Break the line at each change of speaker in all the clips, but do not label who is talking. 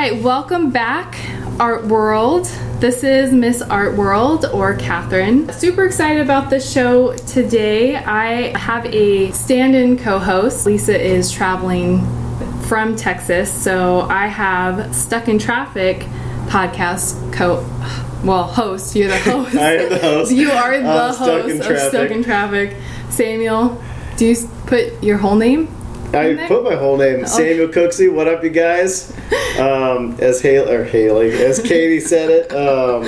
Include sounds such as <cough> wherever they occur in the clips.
right, welcome back, Art World. This is Miss Art World or Catherine. Super excited about this show today. I have a stand in co host. Lisa is traveling from Texas, so I have Stuck in Traffic podcast co well host. You're the host. <laughs>
I am the host. <laughs>
you are the
I'm
host of
Traffic.
Stuck in Traffic. Samuel, do you put your whole name?
I
there?
put my whole name, Samuel Cooksey. What up, you guys? Um, as Haley or Haley, as Katie said it, um,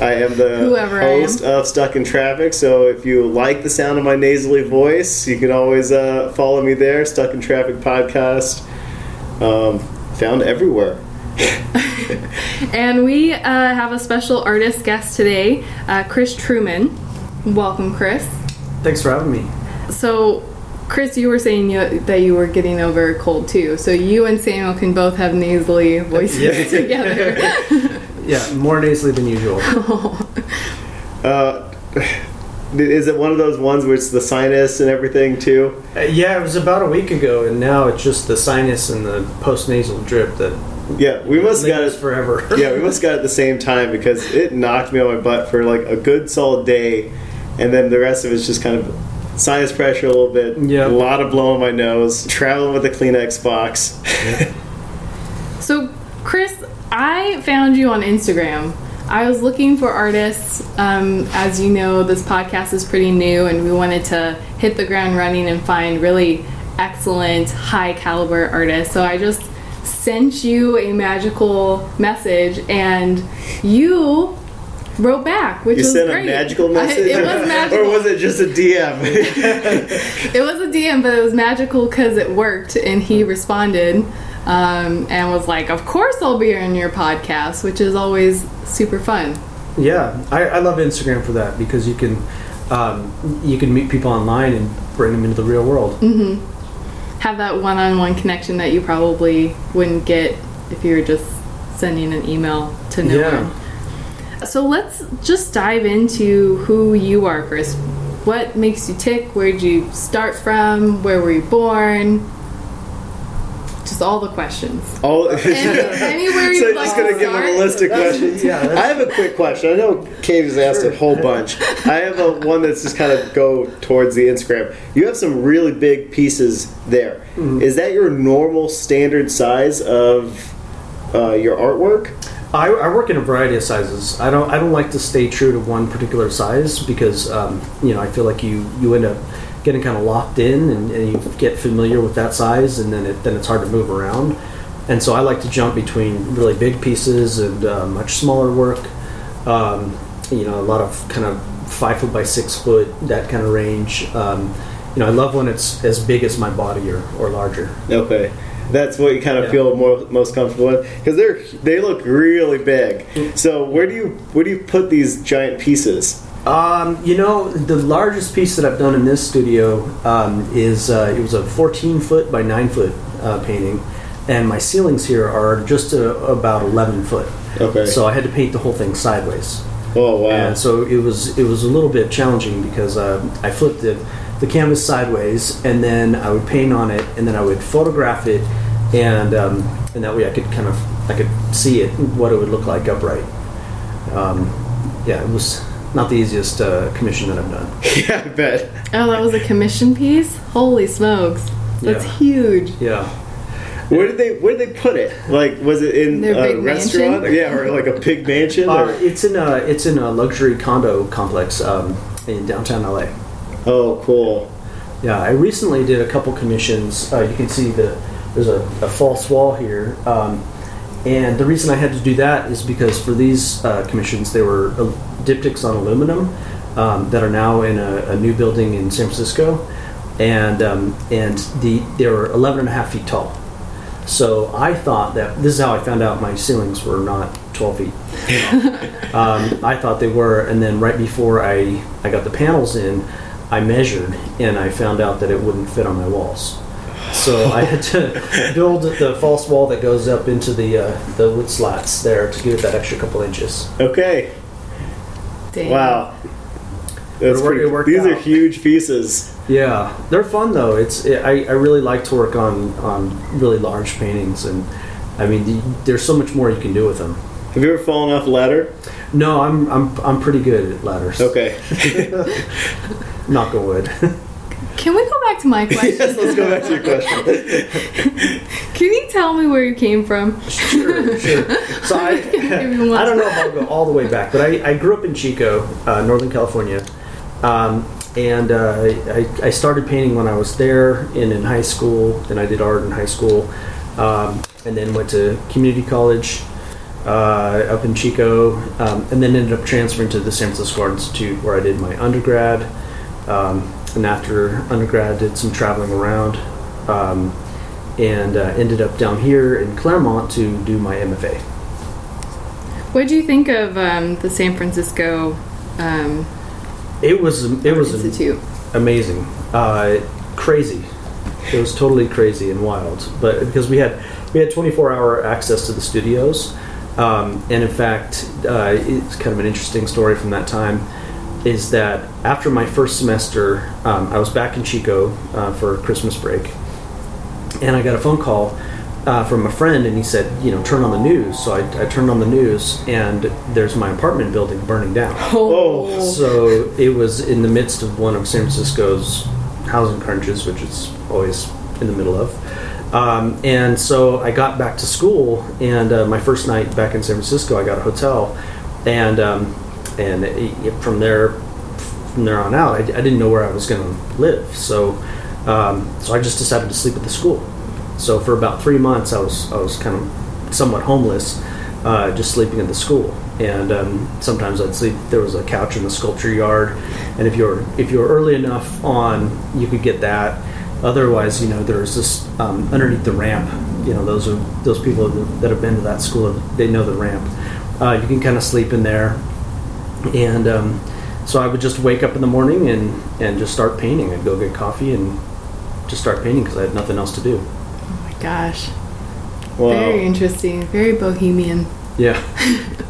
I am the
Whoever I am.
host of Stuck in Traffic. So if you like the sound of my nasally voice, you can always uh, follow me there. Stuck in Traffic podcast, um, found everywhere. <laughs>
And we uh, have a special artist guest today, uh, Chris Trueman. Welcome, Chris.
Thanks for having me.
So, Chris, you were saying you, that you were getting over a cold too. So you and Samuel can both have nasally voices
Yeah. <laughs>
together. <laughs>
Yeah, more nasally than usual. <laughs>
Uh, is it one of those ones where it's the sinus and everything too?
Uh, yeah, it was about a week ago, and now it's just the sinus and the postnasal drip that
Yeah, we must have got
lingers
it
forever.
yeah, we must have got it at the same time because it knocked me on my butt for like a good solid day, and then the rest of it's just kind of sinus pressure a little bit,
Yeah.
a lot of blowing my nose, traveling with a Kleenex box. <laughs>
so, Chris, I found you on Instagram. I was looking for artists. Um, as you know, this podcast is pretty new, and we wanted to hit the ground running and find really excellent, high caliber artists. So I just sent you a magical message, and you wrote back, which
You
was
sent
great.
a magical
I-
message,
it was magical. <laughs>
or was it just a DM? <laughs>
It was a DM, but it was magical because it worked, and he responded um, and was like, "Of course, I'll be on your podcast," which is always super fun.
Yeah, I, I love Instagram for that because you can um, you can meet people online and bring them into the real world.
Have that one-on-one connection that you probably wouldn't get if you were just sending an email to no
Yeah.
one. So let's just dive into who you are, Chris. What makes you tick? Where'd you start from? Where were you born? Just all the questions.
All, <laughs>
Any- anywhere
so
you'd
I'm
like
just
to
gonna give them a list of questions.
yeah,
I have a quick question. I know Katie's asked a whole bunch. I have a one that's just kind of go towards the Instagram. You have some really big pieces there. Is
Mm-hmm.
that your normal standard size of uh, your artwork?
I, I work in a variety of sizes. I don't I don't like to stay true to one particular size because um, you know I feel like you you end up getting kind of locked in and, and you get familiar with that size and then it, then it's hard to move around. And so I like to jump between really big pieces and uh, much smaller work. Um, you know, a lot of kind of five foot by six foot that kind of range. Um, you know, I love when it's as big as my body or, or larger.
Okay, that's what you kind of
Yeah.
feel more most comfortable with because they're they look really big. So where do you where do you put these giant pieces?
Um, you know, the largest piece that I've done in this studio um, is uh, it was a 14 foot by 9 foot uh, painting, and my ceilings here are just uh about 11 foot.
Okay.
So I had to paint the whole thing sideways,
Oh wow.
and so it was it was a little bit challenging because uh, I flipped the the canvas sideways, and then I would paint on it, and then I would photograph it, and um, and that way I could kind of I could see it what it would look like upright. Um, yeah, it was not the easiest uh, commission that I've done. <laughs>
yeah, I bet.
Oh, that was a commission piece? Holy smokes. That's
Yeah.
huge.
Yeah. Where did they Where did they put it? Like, was it in
Their
a
big
restaurant?
mansion?
Yeah, or like a big mansion?
Uh,
Or,
it's in a it's in a luxury condo complex um, in downtown LA.
oh, cool.
Yeah, I recently did a couple commissions. Uh, you can see the there's a, a false wall here, um, and the reason I had to do that is because for these uh, commissions they were uh, diptychs on aluminum um, that are now in a, a new building in San Francisco, and um, and the they were 11 and a half feet tall. So I thought that this is how I found out my ceilings were not 12 feet. <laughs> um, I thought they were, and then right before I, I got the panels in, I measured and I found out that it wouldn't fit on my walls. So I had to <laughs> build the false wall that goes up into the uh, the wood slats there to give it that extra couple inches.
Okay.
Dang.
Wow. That's
It worked-
pretty,
it worked
these are huge pieces.
Yeah, they're fun though. It's I, I really like to work on on really large paintings and I mean, the, there's so much more you can do with them.
Have you ever fallen off a ladder?
No, I'm I'm I'm pretty good at ladders.
Okay. <laughs> <laughs>
Knock on wood.
Can we go back to my <laughs> question?
yes, let's go back to your question. <laughs>
Can you tell me where you came from?
sure, sure. <laughs> So I, I don't know if I'll go all the way back, but I, I grew up in Chico, uh, Northern California, um, and uh, I, I started painting when I was there and in high school, and I did art in high school, um, and then went to community college uh, up in Chico, um, and then ended up transferring to the San Francisco Art Institute where I did my undergrad, um, and after undergrad did some traveling around. Um, and uh, ended up down here in Claremont to do my MFA.
What do you think of um, the San Francisco um,
It was it was
Institute?
amazing, uh, crazy. It was totally crazy and wild. But because we had we had 24 hour access to the studios, um, and in fact, uh, it's kind of an interesting story from that time. Is that after my first semester, um, I was back in Chico uh, for Christmas break, and I got a phone call uh, from a friend, and he said, you know, turn on the news. So I, I turned on the news, and there's my apartment building burning down. <laughs>
Oh.
So it was in the midst of one of San Francisco's housing crunches, which it's always in the middle of. Um, and so I got back to school, and uh, my first night back in San Francisco, I got a hotel, and um, and it, from there from there on out, I, I didn't know where I was going to live. So um, so I just decided to sleep at the school. So for about three months, I was I was kind of somewhat homeless, uh, just sleeping at the school. And um, sometimes I'd sleep. There was a couch in the sculpture yard, and if you're if you're early enough on, you could get that. Otherwise, you know, there's this um, underneath the ramp. You know, those are those people that have been to that school. They know the ramp. Uh, you can kind of sleep in there, and um, so I would just wake up in the morning and and just start painting. I'd go get coffee and just start painting because I had nothing else to do.
Oh my gosh.
Wow.
Very interesting. Very bohemian.
Yeah. <laughs>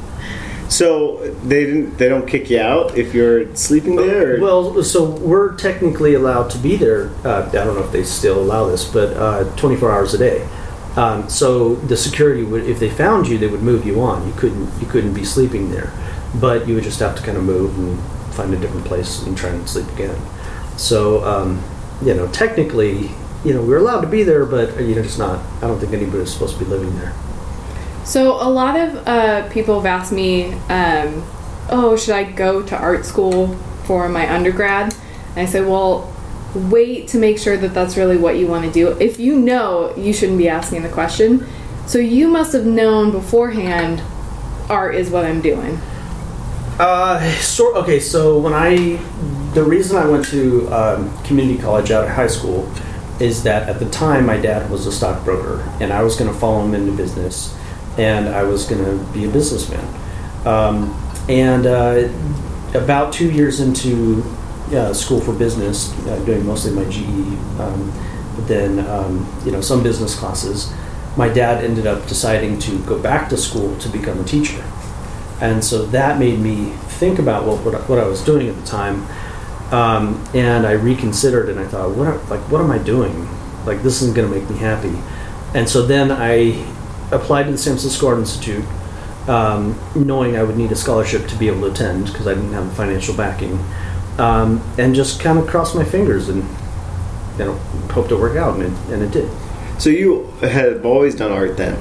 So they didn't. They don't kick you out if you're sleeping there. Or?
Well, so we're technically allowed to be there. Uh, I don't know if they still allow this, but uh, 24 hours a day. Um, so the security would, if they found you, they would move you on. You couldn't, you couldn't be sleeping there, but you would just have to kind of move and find a different place and try and sleep again. So, um, you know, technically, you know, we're allowed to be there, but uh, you know, just not. I don't think anybody's supposed to be living there.
So a lot of uh, people have asked me, um, "Oh, should I go to art school for my undergrad?" And I said, "Well, wait to make sure that that's really what you want to do. If you know, you shouldn't be asking the question. So you must have known beforehand, art is what I'm doing."
Uh. Okay, so when I, the reason I went to um, community college out of high school, is that at the time my dad was a stockbroker, and I was going to follow him into business, and I was going to be a businessman. Um, and uh, about two years into uh, school for business, uh, doing mostly my GE, um, but then um, you know some business classes, my dad ended up deciding to go back to school to become a teacher and so that made me think about what what, I- what I was doing at the time, um, and I reconsidered and I thought, what am- like what am I doing? Like this isn't going to make me happy, and so then I applied to the San Francisco Art Institute, um, knowing I would need a scholarship to be able to attend because I didn't have the financial backing, um, and just kind of crossed my fingers and you know hoped it worked out, and it, and it did.
so you had always done art then.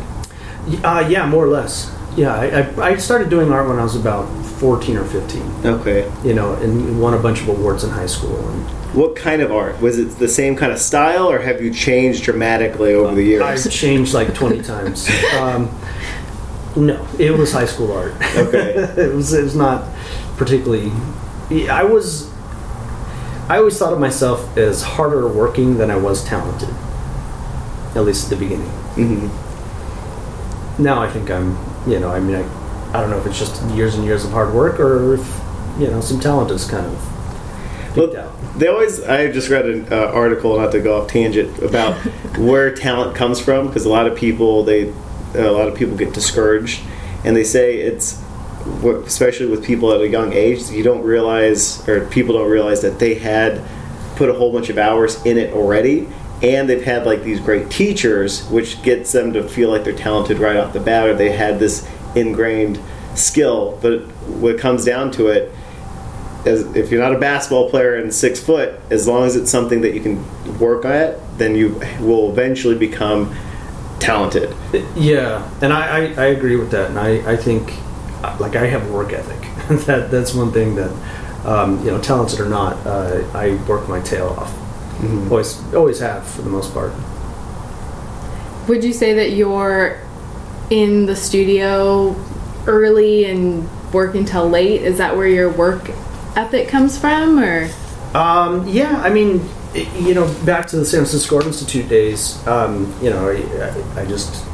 Uh, yeah, more or less. Yeah, I, I, started doing art when I was about 14 or 15.
Okay.
you know, and won a bunch of awards in high school. And
What kind of art? Was it the same kind of style, or have you changed dramatically over the years?
I've changed like 20 times. Um, no, it was high school art.
Okay. <laughs>
it was it was not particularly. I was. I always thought of myself as harder working than I was talented. At least at the beginning.
hmm
Now I think I'm. You know, I mean, I, I don't know if it's just years and years of hard work or if you know some talent is kind of
Well, they always. I just read an uh, article, not to go off tangent, about <laughs> where talent comes from because a lot of people they, a lot of people get discouraged, and they say it's, especially with people at a young age, you don't realize or people don't realize that they had put a whole bunch of hours in it already, and they've had like these great teachers, which gets them to feel like they're talented right off the bat, or they had this ingrained skill. But what comes down to it, as if you're not a basketball player and six foot, as long as it's something that you can work at, then you will eventually become talented.
Yeah, and I, I, I agree with that, and I, I think like I have a work ethic. <laughs> that that's one thing that um, you know, talented or not, uh, I work my tail off.
Mm-hmm.
Always always have for the most part.
Would you say that you're in the studio early and work until late? Is that where your work ethic comes from, or?
Um, yeah, I mean, you know, back to the San Francisco Art Institute days. Um, you know, I, I just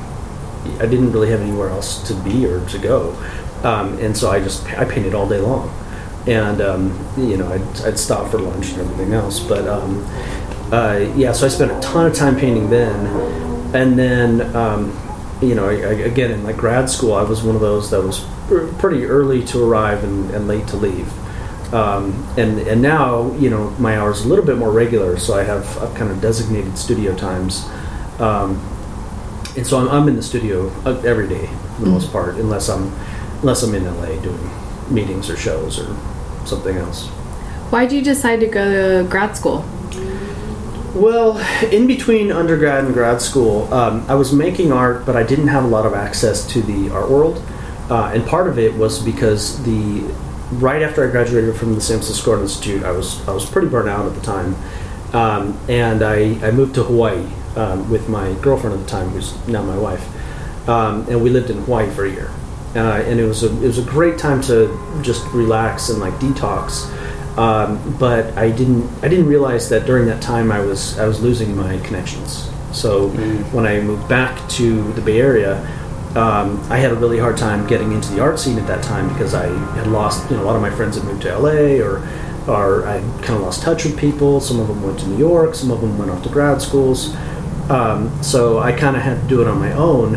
I didn't really have anywhere else to be or to go, um, and so I just I painted all day long, and um, you know I'd, I'd stop for lunch and everything else. But um, uh, yeah, so I spent a ton of time painting then, and then um, you know I, I, again in like grad school I was one of those that was pr- pretty early to arrive and, and late to leave. Um, and and now you know my hours are a little bit more regular, so I have kind of designated studio times, um, and so I'm, I'm in the studio uh, every day for the most part, unless I'm unless I'm in LA doing meetings or shows or something else.
Why'd you decide to go to grad school?
Well, in between undergrad and grad school, um, I was making art, but I didn't have a lot of access to the art world. Uh, and part of it was because the right after I graduated from the San Francisco Art Institute, I was I was pretty burnt out at the time, um, and I, I moved to Hawaii um, with my girlfriend at the time, who's now my wife, um, and we lived in Hawaii for a year, uh, and it was a it was a great time to just relax and like detox. Um, but I didn't I didn't realize that during that time I was I was losing my connections. So when I moved back to the Bay Area, um, I had a really hard time getting into the art scene at that time because I had lost you know a lot of my friends had moved to LA or or I kind of lost touch with people. Some of them went to New York, some of them went off to grad schools. Um, so I kind of had to do it on my own,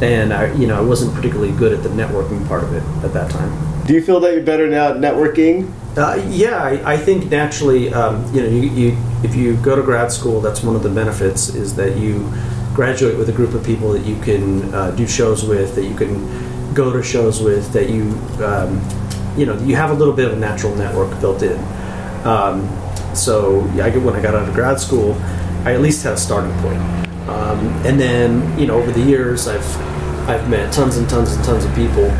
and I you know I wasn't particularly good at the networking part of it at that time.
Do you feel that you're better now at networking?
Uh, yeah, I, I think naturally, um, you know, you, you if you go to grad school, that's one of the benefits is that you graduate with a group of people that you can uh, do shows with, that you can go to shows with, that you um, you know you have a little bit of a natural network built in. Um, so yeah, when I got out of grad school, I at least had a starting point. Um, and then you know over the years, I've I've met tons and tons and tons of people.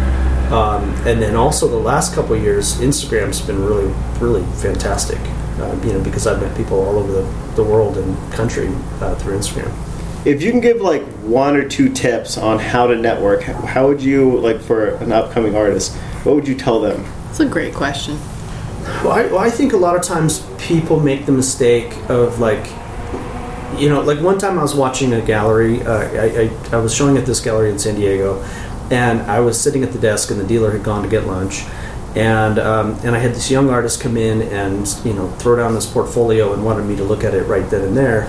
Um, and then also the last couple of years, Instagram's been really, really fantastic. Uh, you know, because I've met people all over the, the world and country uh, through Instagram.
If you can give like one or two tips on how to network, how how would you like for an upcoming artist? What would you tell them?
It's a great question.
Well, I, well, I think a lot of times people make the mistake of like, you know, like one time I was watching a gallery. Uh, I, I, I was showing at this gallery in San Diego, and I was sitting at the desk, and the dealer had gone to get lunch, and um, and I had this young artist come in and you know throw down this portfolio and wanted me to look at it right then and there,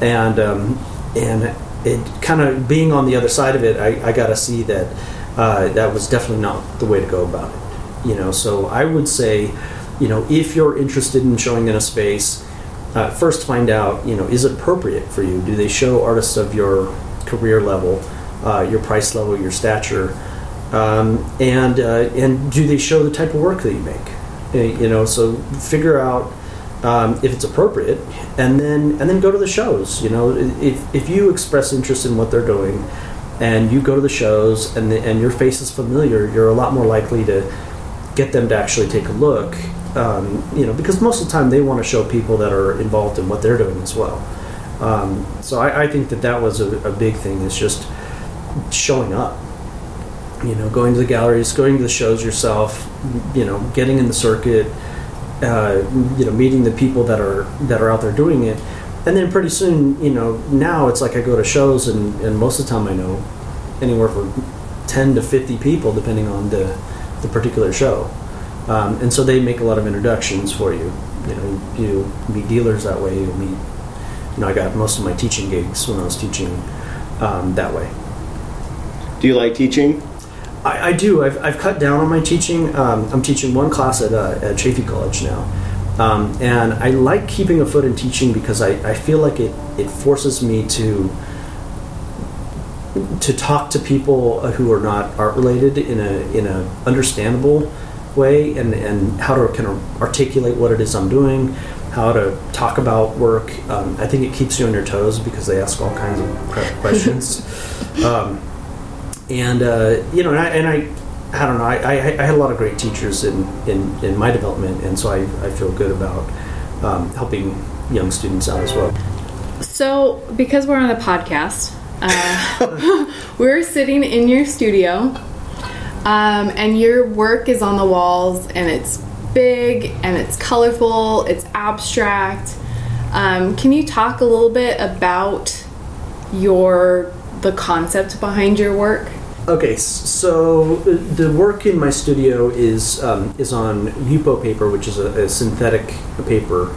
and um, and it kind of being on the other side of it, I, I got to see that uh, that was definitely not the way to go about it. You know, so I would say, you know, if you're interested in showing in a space, uh, first find out, you know, is it appropriate for you? Do they show artists of your career level, uh, your price level, your stature, um, and uh, and do they show the type of work that you make? Uh, you know, so figure out um, if it's appropriate, and then and then go to the shows. You know, if if you express interest in what they're doing, and you go to the shows, and the, and your face is familiar, you're a lot more likely to get them to actually take a look. Um, you know, because most of the time they want to show people that are involved in what they're doing as well. Um, so I, I think that that was a, a big thing. Is just showing up. You know, going to the galleries, going to the shows yourself. You know, getting in the circuit. Uh, you know, meeting the people that are that are out there doing it, and then pretty soon, you know, now it's like I go to shows, and, and most of the time I know anywhere from ten to fifty people, depending on the the particular show. Um, and so they make a lot of introductions for you. You know, you meet dealers that way. You meet, you know, I got most of my teaching gigs when I was teaching um, that way.
Do you like teaching?
I, I do. I've, I've cut down on my teaching. Um, I'm teaching one class at, uh, at Chaffey College now. Um, and I like keeping a foot in teaching because I, I feel like it, it forces me to to talk to people who are not art related in a in a understandable way and, and how to kind of articulate what it is I'm doing, how to talk about work. Um, I think it keeps you on your toes because they ask all kinds of <laughs> questions. um, and uh, you know, and I, and I, I don't know. I, I, I, had a lot of great teachers in, in, in my development, and so I, I feel good about um, helping young students out as well.
So, because we're on a podcast, uh, <laughs> we're sitting in your studio, um, and your work is on the walls, and it's big, and it's colorful, it's abstract. Um, can you talk a little bit about your the concept behind your work?
Okay, so uh, the work in my studio is um, is on Yupo paper, which is a, a synthetic paper,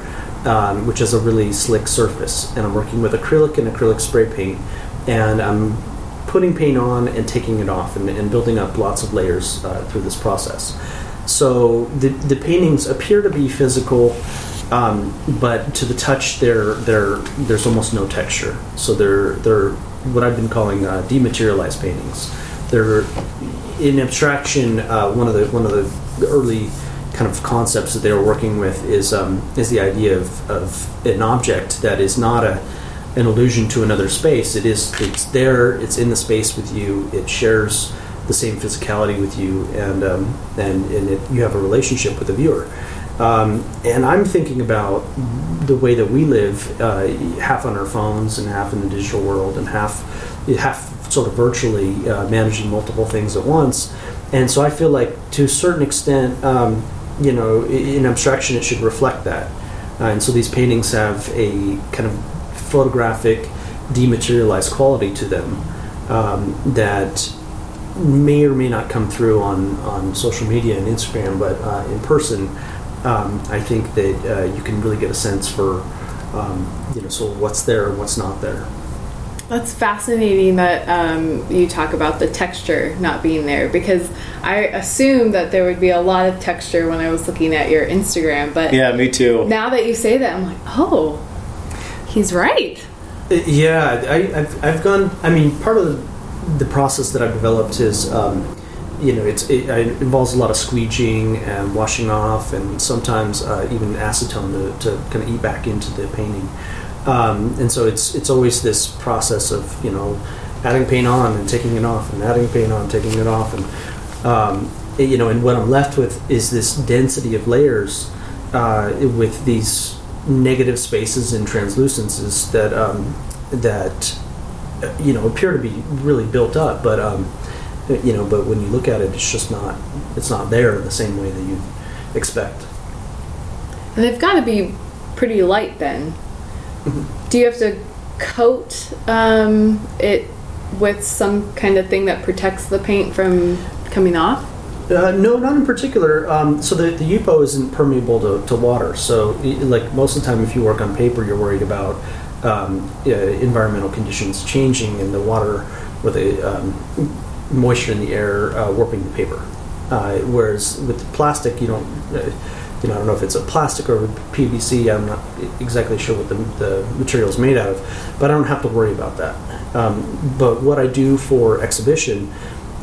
um, which has a really slick surface, and I'm working with acrylic and acrylic spray paint, and I'm putting paint on and taking it off, and, and building up lots of layers uh, through this process. So the the paintings appear to be physical. Um, but to the touch, there there there's almost no texture. So they're they're what I've been calling uh, dematerialized paintings they're in abstraction. Uh, one of the one of the early kind of concepts that they were working with is um, is the idea of, of an object that is not a an allusion to another space. It is it's there. It's in the space with you. It shares the same physicality with you, and um, and and it, you have a relationship with the viewer. Um, and I'm thinking about the way that we live, uh, half on our phones and half in the digital world, and half half sort of virtually uh, managing multiple things at once. And so I feel like to a certain extent, um, you know, in abstraction, it should reflect that. Uh, and so these paintings have a kind of photographic, dematerialized quality to them um, that may or may not come through on, on social media and Instagram, but uh, in person, um, I think that uh, you can really get a sense for, um, you know, so what's there and what's not there.
That's fascinating that um, you talk about the texture not being there because I assumed that there would be a lot of texture when I was looking at your Instagram. But
yeah, me too.
Now that you say that, I'm like, oh, he's right.
Uh, yeah, I, have I've gone. I mean, part of the, process that I've developed is, um, you know, it's it, it, involves a lot of squeegeeing and washing off, and sometimes uh, even acetone to, to kind of eat back into the painting. Um, and so it's it's always this process of you know adding paint on and taking it off and adding paint on, taking it off, and um, it, you know, and what I'm left with is this density of layers uh, with these negative spaces and translucences that um, that you know appear to be really built up, but um, you know, but when you look at it, it's just not it's not there in the same way that you expect.
And they've got to be pretty light then do you have to coat um, it with some kind of thing that protects the paint from coming off?
Uh, no, not in particular. Um, so the, the Yupo isn't permeable to, to water. So, like most of the time, if you work on paper, you're worried about um, uh, environmental conditions changing and the water with the um, moisture in the air uh, warping the paper. Uh, whereas with plastic, you don't uh, you know, I don't know if it's a plastic or PVC. I'm not exactly sure what the, the material is made out of, but I don't have to worry about that. Um, but what I do for exhibition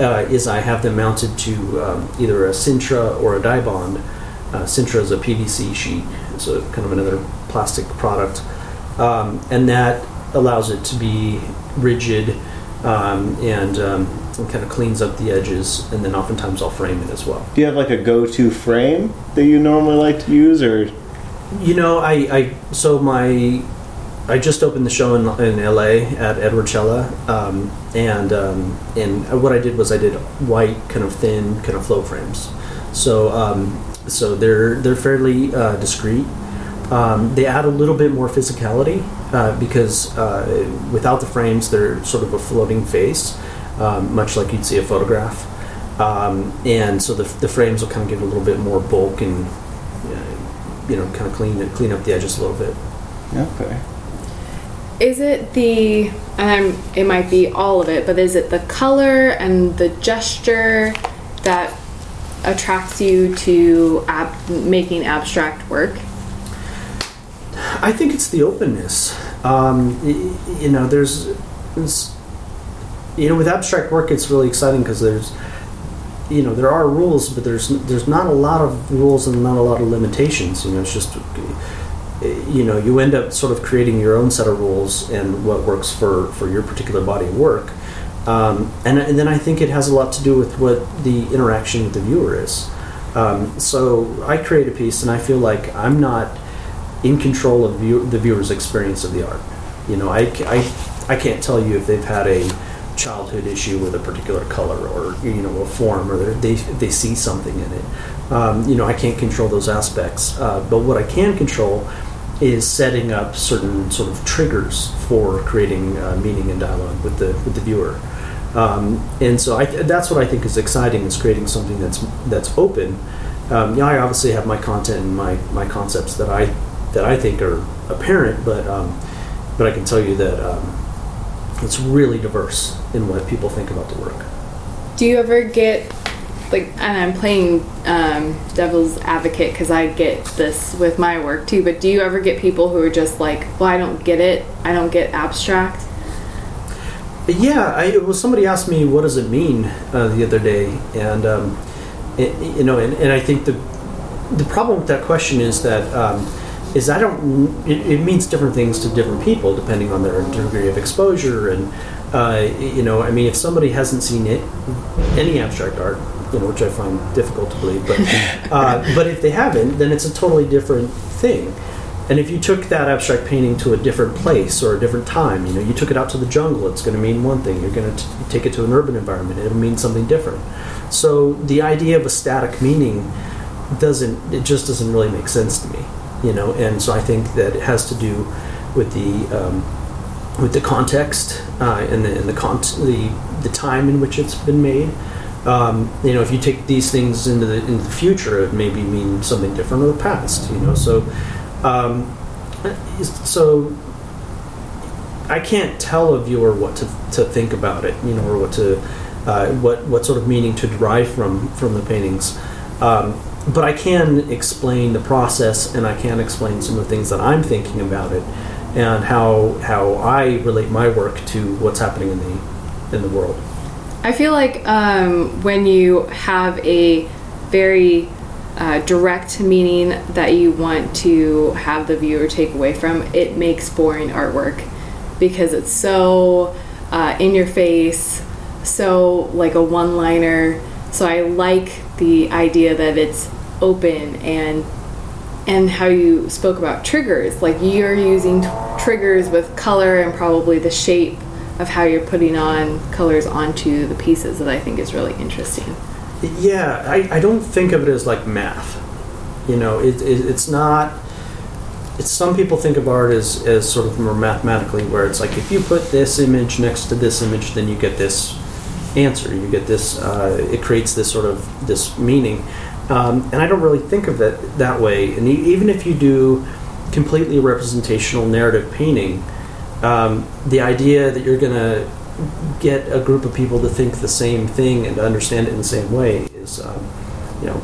uh, is I have them mounted to um, either a Sintra or a Dibond. Uh, Sintra is a PVC sheet, so kind of another plastic product, um, and that allows it to be rigid um, and um, and kind of cleans up the edges, and then oftentimes I'll frame it as well.
Do you have like a go-to frame that you normally like to use, or?
You know, I, I so my I just opened the show in, in LA at Edward Cella, um, and um, and what I did was I did white, kind of thin, kind of flow frames. So um, so they're they're fairly uh, discreet. Um, they add a little bit more physicality uh, because uh, without the frames, they're sort of a floating face um, much like you'd see a photograph. Um, and so the, the frames will kind of give a little bit more bulk and uh, you know kind of clean clean up the edges a little bit.
Okay.
Is it the um, it might be all of it, but is it the color and the gesture that attracts you to ab- making abstract work?
I think it's the openness. Um, y- y- you know, there's, you know, with abstract work, it's really exciting because there's, you know, there are rules, but there's there's not a lot of rules and not a lot of limitations. You know, it's just, you know, you end up sort of creating your own set of rules and what works for for your particular body of work. Um, and, and then I think it has a lot to do with what the interaction with the viewer is. Um, so I create a piece, and I feel like I'm not in control of view, the viewer's experience of the art. You know, I, I, I can't tell you if they've had a childhood issue with a particular color or you know a form or they they see something in it. Um, you know, I can't control those aspects, uh, but what I can control is setting up certain sort of triggers for creating uh, meaning and dialogue with the with the viewer. Um, and so I, that's what I think is exciting is creating something that's that's open. Um, yeah, I obviously have my content and my, my concepts that I that I think are apparent, but um, but I can tell you that um, it's really diverse in what people think about the work.
Do you ever get like, and I'm playing um, devil's advocate because I get this with my work too. But do you ever get people who are just like, "Well, I don't get it. I don't get abstract."
Yeah, I, well, somebody asked me what does it mean uh, the other day, and um, it, you know, and, and I think the the problem with that question is that um, is I don't. It, it means different things to different people depending on their degree of exposure, and uh, you know, I mean, if somebody hasn't seen it, any abstract art, you know, which I find difficult to believe, but <laughs> uh, but if they haven't, then it's a totally different thing. And if you took that abstract painting to a different place or a different time, you know, you took it out to the jungle, it's going to mean one thing. You're going to take it to an urban environment, it'll mean something different. So the idea of a static meaning doesn't, it just doesn't really make sense to me, you know. And so I think that it has to do with the um, with the context uh, and the and the, con- the the time in which it's been made. Um, you know, if you take these things into the into the future, it maybe mean something different or the past. You know, so um, so I can't tell a viewer what to, to think about it, you know, or what to uh, what what sort of meaning to derive from from the paintings. Um, but I can explain the process, and I can explain some of the things that I'm thinking about it, and how how I relate my work to what's happening in the in the world.
I feel like um, when you have a very uh, direct meaning that you want to have the viewer take away from, it makes boring artwork because it's so uh, in your face, so like a one liner. So I like the idea that it's open and and how you spoke about triggers like you're using t- triggers with color and probably the shape of how you're putting on colors onto the pieces that I think is really interesting.
Yeah, I, I don't think of it as like math. You know, it, it, it's not. It's some people think of art as, as sort of more mathematically, where it's like if you put this image next to this image, then you get this answer. You get this. Uh, it creates this sort of this meaning, um, and I don't really think of it that way. And even if you do completely representational narrative painting, um, the idea that you're going to get a group of people to think the same thing and to understand it in the same way is, um, you know,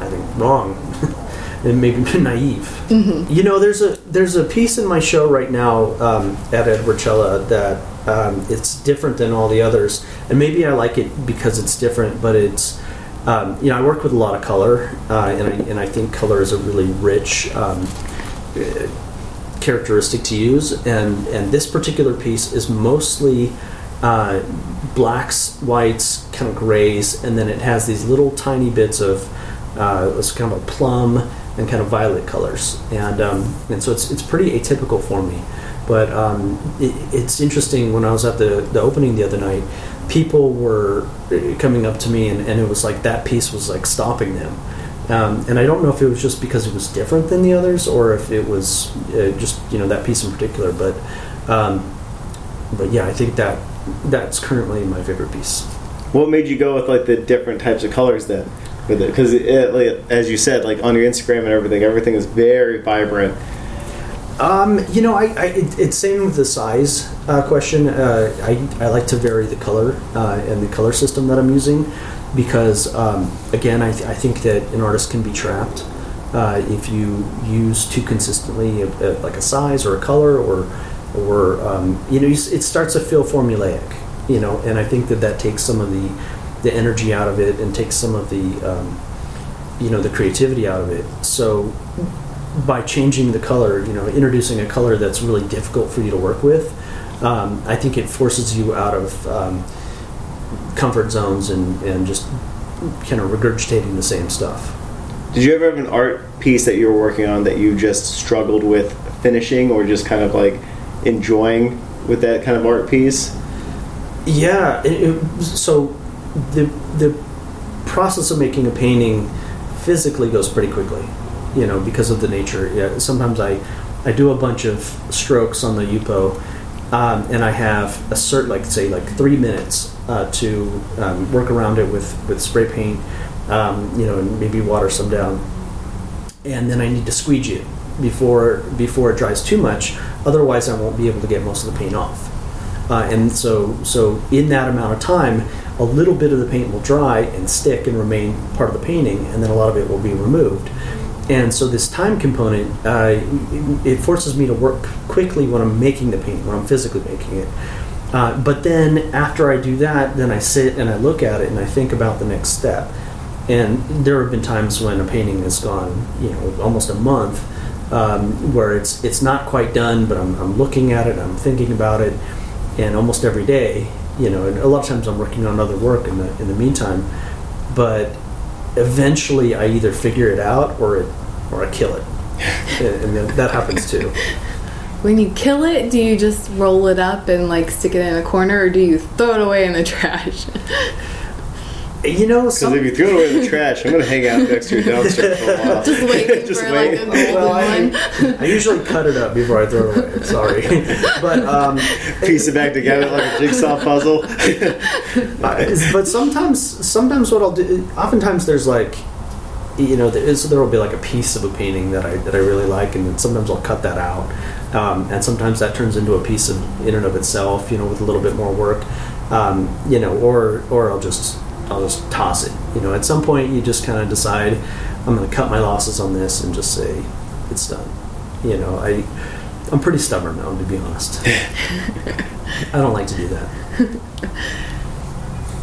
I think wrong <laughs> and maybe <laughs> naive. You know, there's a there's a piece in my show right now um, at Edward Cella that um, it's different than all the others, and maybe I like it because it's different. But it's um, you know I work with a lot of color, uh, and I and I think color is a really rich. Um, characteristic to use and and this particular piece is mostly uh, blacks whites kind of grays and then it has these little tiny bits of uh, it's kind of a plum and kind of violet colors. And um, and so it's it's pretty atypical for me. But um, it, it's interesting when I was at the the opening the other night people were uh, coming up to me and, and it was like that piece was like stopping them um, and I don't know if it was just because it was different than the others, or if it was uh, just you know that piece in particular. But um, but yeah, I think that that's currently my favorite piece.
What made you go with like the different types of colors then? With it, because like, as you said, like on your Instagram and everything, everything is very vibrant.
Um, you know, I, I it, it's same with the size uh, question. Uh, I I like to vary the color uh, and the color system that I'm using because um, again, I, th- I think that an artist can be trapped Uh, if you use too consistently, a, a, like a size or a color, or or um, you know, you it starts to feel formulaic. You know, and I think that that takes some of the the energy out of it and takes some of the um, you know the creativity out of it. So by changing the color, you know, introducing a color that's really difficult for you to work with, um, I think it forces you out of um, comfort zones and, and just kind of regurgitating the same stuff.
Did you ever have an art piece that you were working on that you just struggled with finishing or just kind of like enjoying with that kind of art piece?
Yeah. It, it, so the the process of making a painting physically goes pretty quickly, you know, because of the nature. Yeah. Sometimes I I do a bunch of strokes on the Yupo, um, and I have a certain like say like three minutes uh, to um, work around it with with spray paint, um, you know, and maybe water some down, and then I need to squeegee it before before it dries too much. Otherwise, I won't be able to get most of the paint off. Uh, and so, so in that amount of time, a little bit of the paint will dry and stick and remain part of the painting, and then a lot of it will be removed. And so, this time component, uh, it, forces me to work quickly when I'm making the painting, when I'm physically making it. Uh, but then, after I do that, then I sit and I look at it and I think about the next step. And there have been times when a painting has gone, you know, almost a month, um, where it's it's not quite done, but I'm, I'm looking at it, I'm thinking about it, and almost every day, you know, and a lot of times I'm working on other work in the in the meantime, but eventually I either figure it out or it or I kill it, <laughs> and, and that- that happens too.
When you kill it, do you just roll it up and like stick it in a corner, or do you throw it away in the trash? <laughs>
You know,
Because
some,
if you throw it away in the trash, I'm gonna hang out next to your dumpster for a <laughs> while.
just waiting <laughs>
Just
for
wait.
like a golden
well, I,
one. <laughs>
I usually cut it up before I throw it away. Sorry, but um,
Piece it back together like a jigsaw puzzle.
But sometimes sometimes what I'll do oftentimes there's like you know there, is, there will be like a piece of a painting that I that I really like and then sometimes I'll cut that out um, and sometimes that turns into a piece of in and of itself you know with a little bit more work um, you know or or I'll just I'll just toss it you know at some point you just kind of decide I'm going to cut my losses on this and just say it's done you know I I'm pretty stubborn now to be honest I don't like to do that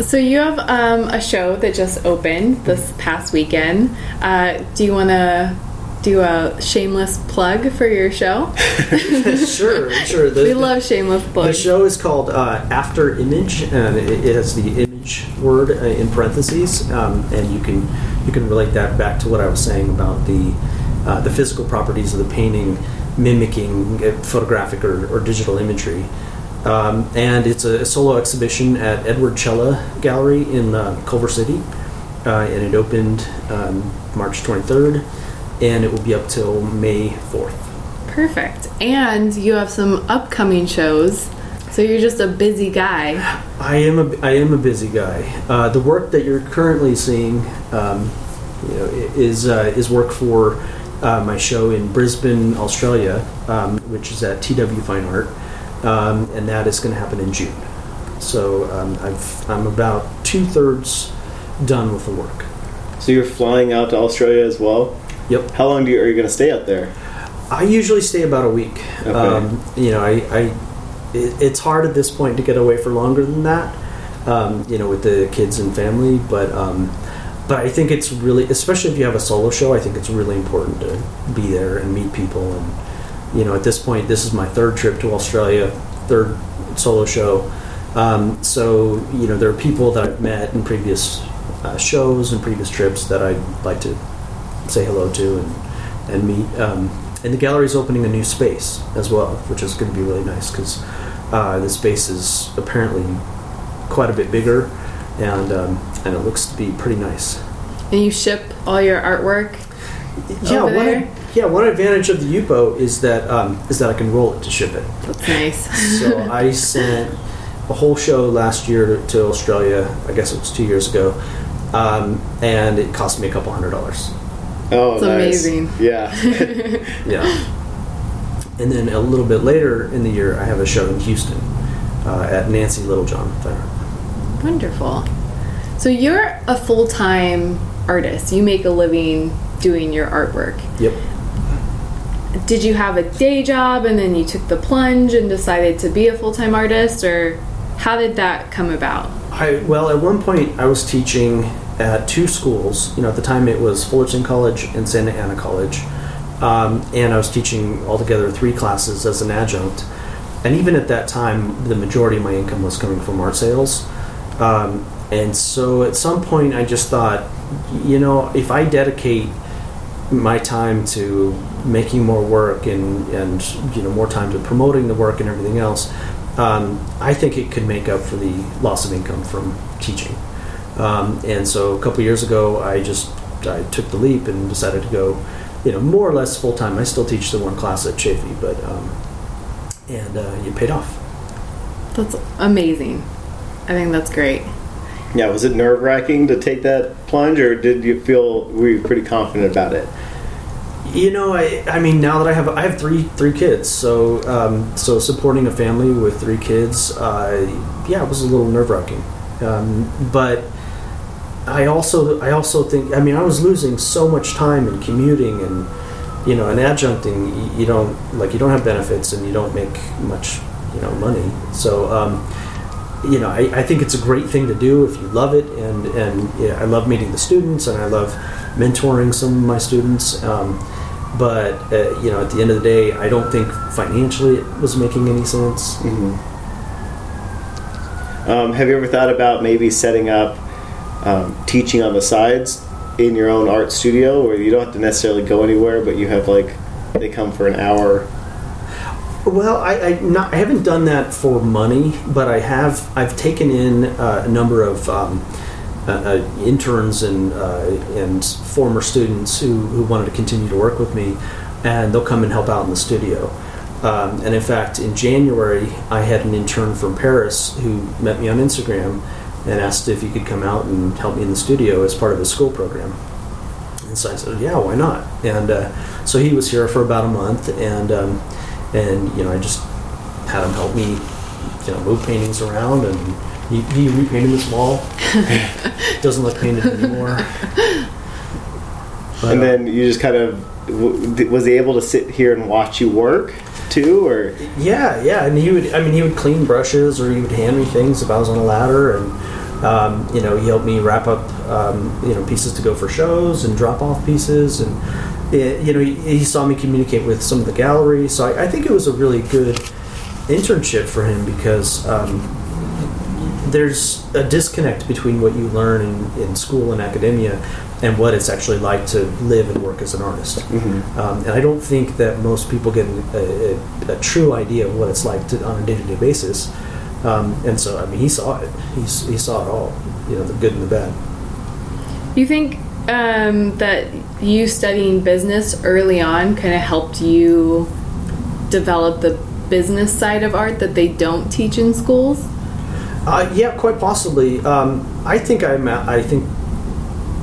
So you have um, a show that just opened this past weekend. Uh, do you want to do a shameless plug for your show? <laughs>
sure sure the, <laughs>
we love shameless plugs.
The show is called uh, After Image, and it, it has the word uh, in parentheses, um, and you can you can relate that back to what I was saying about the uh, the physical properties of the painting mimicking uh, photographic or, or digital imagery. Um, and it's a, solo exhibition at Edward Cella Gallery in uh, Culver City, uh, and it opened um, March 23rd, and it will be up till May 4th.
Perfect. And you have some upcoming shows. So you're just a busy guy.
I am a I am a busy guy. Uh, the work that you're currently seeing, um, you know, is uh, is work for uh, my show in Brisbane, Australia, um, which is at TW Fine Art, um, and that is going to happen in June. So um, I've I'm about two thirds done with the work.
so you're flying out to Australia as well.
Yep.
How long do you, are you gonna stay out there?
I usually stay about a week.
Okay.
Um, you know, I, I it, it's hard at this point to get away for longer than that. Um, you know, with the kids and family, but um, but I think it's really, especially if you have a solo show, I think it's really important to be there and meet people. And you know, at this point, this is my third trip to Australia, third solo show. Um, so you know, there are people that I've met in previous uh, shows and previous trips that I'd like to say hello to and and meet. Um, and the gallery's opening a new space as well, which is going to be really nice because uh, the space is apparently quite a bit bigger, and um, and it looks to be pretty nice.
And you ship all your artwork.
Yeah, one yeah one advantage of the Yupo is that um, is that I can roll it to ship it.
That's nice.
So <laughs> I sent a whole show last year to, to Australia. I guess it was two years ago, um, and it cost me a couple hundred dollars.
Oh,
It's
nice.
amazing.
Yeah. <laughs>
Yeah. <laughs> And then a little bit later in the year, I have a show in Houston uh, at Nancy Littlejohn Fine
Wonderful. So you're a full time artist. You make a living doing your artwork.
Yep.
Did you have a day job and then you took the plunge and decided to be a full time artist, or how did that come about?
I well, at one point I was teaching at two schools. You know, at the time it was Fullerton College and Santa Ana College, um, and I was teaching altogether three classes as an adjunct. And even at that time, the majority of my income was coming from art sales. Um, and so at some point, I just thought, you know, if I dedicate my time to making more work and, and you know more time to promoting the work and everything else, um, I think it could make up for the loss of income from teaching. Um, and so a couple years ago, I just I took the leap and decided to go, you know, more or less full time. I still teach the one class at Chaffey, but um, and uh, it paid off.
That's amazing. I think that's great.
Yeah, was it nerve wracking to take that plunge, or did you feel were you pretty confident about it?
You know, I, I mean, now that I have I have three three kids, so um, so supporting a family with three kids, uh, yeah, it was a little nerve wracking, um, but I also I also think I mean I was losing so much time in commuting and you know and adjuncting you, you don't like you don't have benefits and you don't make much you know money. So um, you know I, I think it's a great thing to do if you love it and and I love meeting the students and I love mentoring some of my students. Um, but uh, you know at the end of the day I don't think financially it was making any sense.
Um, have you ever thought about maybe setting up um, teaching on the sides in your own art studio, where you don't have to necessarily go anywhere, but you have like they come for an hour?
Well, I, I, not, I haven't done that for money, but I have. I've taken in uh, a number of um, uh, uh, interns and uh, and former students who, who wanted to continue to work with me, and they'll come and help out in the studio. Um, and in fact, in January, I had an intern from Paris who met me on Instagram and asked if he could come out and help me in the studio as part of his school program. And so I said, "Yeah, why not?" And uh, so he was here for about a month, and um, and you know I just had him help me, you know, move paintings around, and he, he repainted this wall. <laughs> Doesn't look painted anymore. But,
and
uh,
then you just kind of w- was he able to sit here and watch you work too, or
Yeah, yeah, and he would. I mean, he would clean brushes, or he would hand me things if I was on a ladder, and um, you know, he helped me wrap up, um, you know, pieces to go for shows and drop off pieces, and eh, you know, he, he saw me communicate with some of the galleries. So I, I think it was a really good internship for him because um, there's a disconnect between what you learn in, in school and academia and what it's actually like to live and work as an artist. Um, and I don't think that most people get a, a, a true idea of what it's like to, on a day-to-day basis. Um, and so, I mean, he saw it. He, he saw it all, you know, the good and the bad.
You think um, that you studying business early on kind of helped you develop the business side of art that they don't teach in schools?
Uh, yeah, quite possibly. Um, I think I'm. a- I think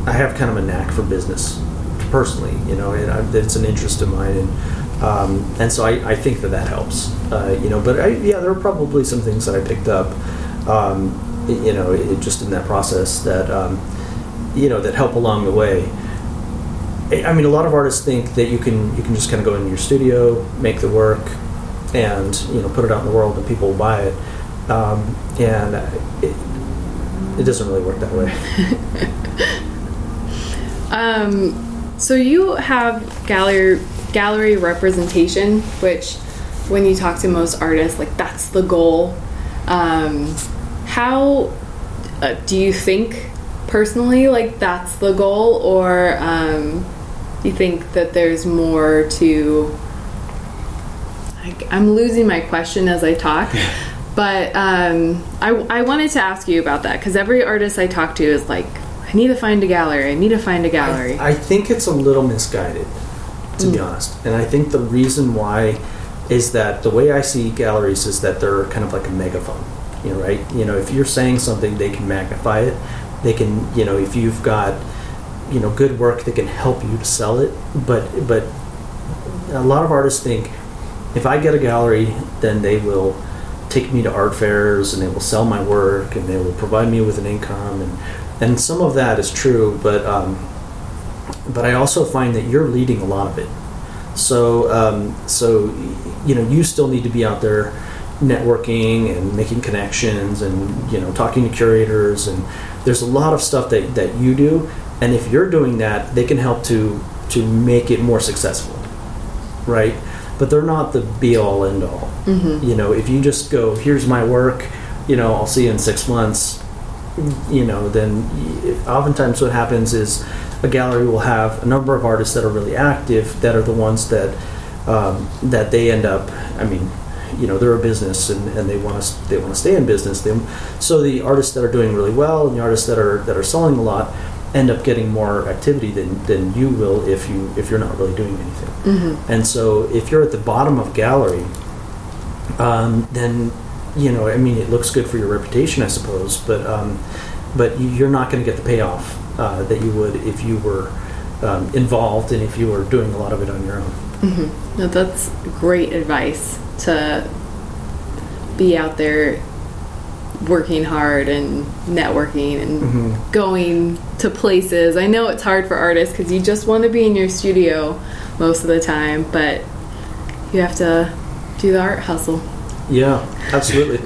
I have kind of a knack for business, personally. You know, and I, it's an interest of mine, and um, and so I, I think that that helps. Uh, you know, but I, yeah, there are probably some things that I picked up. Um, you know, it, just in that process that um, you know that help along the way. I I mean, a lot of artists think that you can you can just kind of go into your studio, make the work, and you know put it out in the world and people will buy it. Um, and it, it doesn't really work that way. <laughs>
Um, so you have gallery gallery representation, which when you talk to most artists, like that's the goal. Um, how uh, do you think personally like that's the goal, or um, you think that there's more to? Like, I'm losing my question as I talk. <laughs> But um, I, I wanted to ask you about that because every artist I talk to is like, I need to find a gallery. I need to find a gallery.
I, I think it's a little misguided, to be hmm. honest. And I think the reason why is that the way I see galleries is that they're kind of like a megaphone. You know, right? You know, if you're saying something, they can magnify it. They can, you know, if you've got, you know, good work, they can help you to sell it. But but a lot of artists think if I get a gallery, then they will take me to art fairs and they will sell my work and they will provide me with an income and and some of that is true, but um, but I also find that you're leading a lot of it. So, um, so you know, you still need to be out there networking and making connections and you know talking to curators and there's a lot of stuff that, that you do. And if you're doing that they can help to to make it more successful right? But they're not the be all end all you know if you just go here's my work. You know i'll see you in six months you know then oftentimes what happens is a gallery will have a number of artists that are really active that are the ones that um, that they end up i mean you know they're a business and, and they want to they want to stay in business. They, so the artists that are doing really well and the artists that are that are selling a lot end up getting more activity than, than you will if you if you're not really doing anything. And so if you're at the bottom of gallery um, then you know I mean it looks good for your reputation I suppose but um, but you- you're not going to get the payoff uh, that you would if you were um, involved and if you were doing a lot of it on your own
No, that's great advice to be out there working hard and networking and
Mm-hmm.
going to places. I know it's hard for artists because you just want to be in your studio most of the time, but you have to do the art hustle.
Yeah absolutely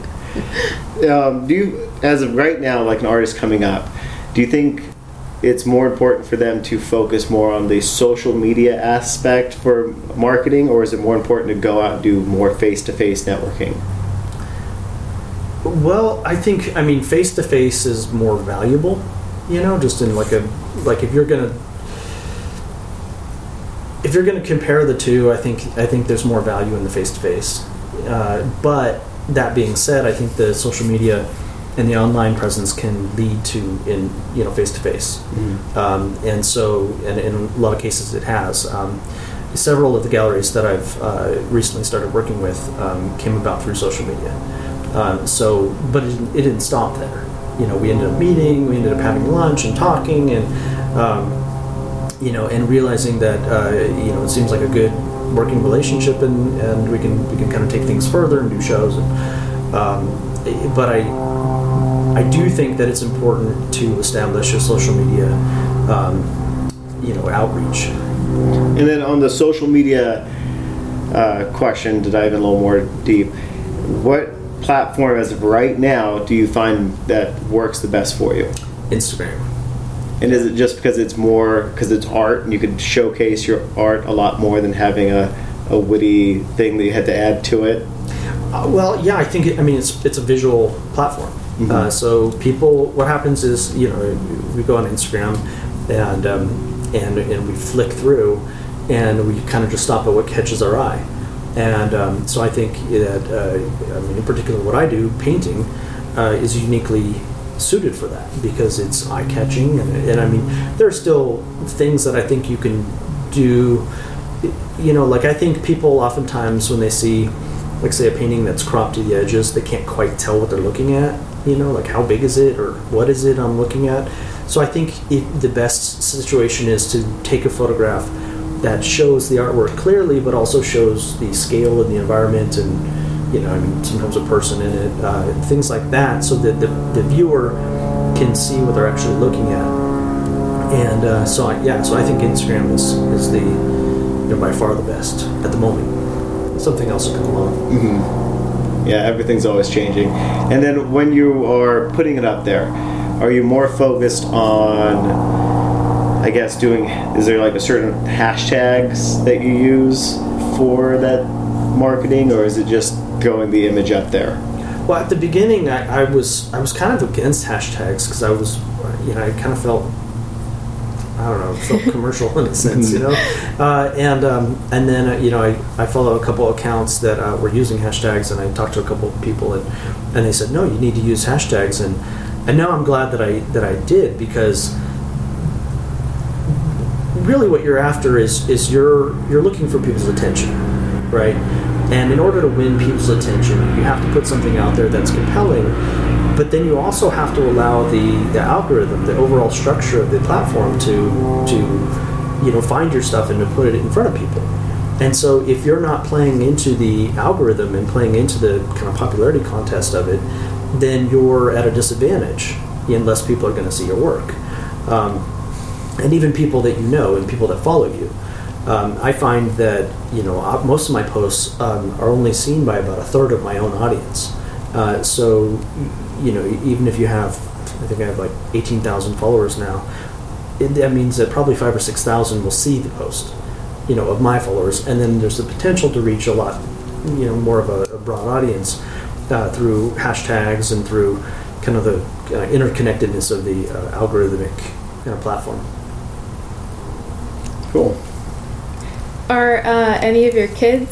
Um, do you, as of right now, like an artist coming up, do you think it's more important for them to focus more on the social media aspect for marketing, or is it more important to go out and do more face-to-face networking?
Well, I think I mean face to face is more valuable, you know, just in like a like if you're gonna if you're gonna compare the two, I think I think there's more value in the face to face. But that being said, I think the social media and the online presence can lead to in you know face to face, and so and in a lot of cases it has. Um, several of the galleries that I've uh, recently started working with um, came about through social media. Um, so, but it, didn't- it didn't stop there. You know, we ended up meeting, we ended up having lunch and talking, and um, you know, and realizing that uh, you know it seems like a good working relationship, and, and we can we can kind of take things further and do shows. And, um, but I I do think that it's important to establish a social media um, you know outreach.
And then on the social media uh, question, to dive in a little more deep, what platform as of right now do you find that works the best for you?
Instagram.
And is it just because it's more because it's art and you could showcase your art a lot more than having a, a witty thing that you had to add to it?
Uh, well, yeah, I think it, I mean it's it's a visual platform. Uh, so people, what happens is you know we go on Instagram and um, and and we flick through, and we kind of just stop at what catches our eye. And um, so I think that uh, I mean in particular what I do, painting, uh, is uniquely suited for that because it's eye catching and, and I mean there are still things that I think you can do you know, like I think people oftentimes when they see, like, say, a painting that's cropped to the edges, they can't quite tell what they're looking at. You know, like how big is it or what is it I'm looking at. So I think it, the best situation is to take a photograph that shows the artwork clearly, but also shows the scale and the environment and, you know, I mean, sometimes a person in it, uh, things like that, so that the, the viewer can see what they're actually looking at. And uh, so, I, yeah, so I think Instagram is, is the, you know, by far the best at the moment. Something else will come along.
Yeah, everything's always changing. And then when you are putting it up there, are you more focused on, I guess, doing, is there like a certain hashtags that you use for that marketing, or is it just throwing the image up there?
Well, at the beginning, I, I was I was kind of against hashtags because I was, you know, I kind of felt, I don't know, felt commercial in a sense, you know, <laughs> uh, and um, and then uh, you know I, I follow a couple accounts that uh, were using hashtags, and I talked to a couple of people, and and they said no, you need to use hashtags, and and now I'm glad that I that I did because really what you're after is is you're you're looking for people's attention, right? And in order to win people's attention, you have to put something out there that's compelling, but then you also have to allow the, the algorithm, the overall structure of the platform to to you know find your stuff and to put it in front of people. And so if you're not playing into the algorithm and playing into the kind of popularity contest of it, then you're at a disadvantage unless people are going to see your work. Um, and even people that you know and people that follow you. Um, I find that you know uh, most of my posts um, are only seen by about a third of my own audience. Uh, so you know even if you have, I think I have like eighteen thousand followers now. It, that means that probably five or six thousand will see the post, you know, of my followers, and then there's the potential to reach a lot, you know, more of a, a broad audience uh, through hashtags and through kind of the uh, interconnectedness of the uh, algorithmic kind of platform.
Cool.
Are uh, any of your kids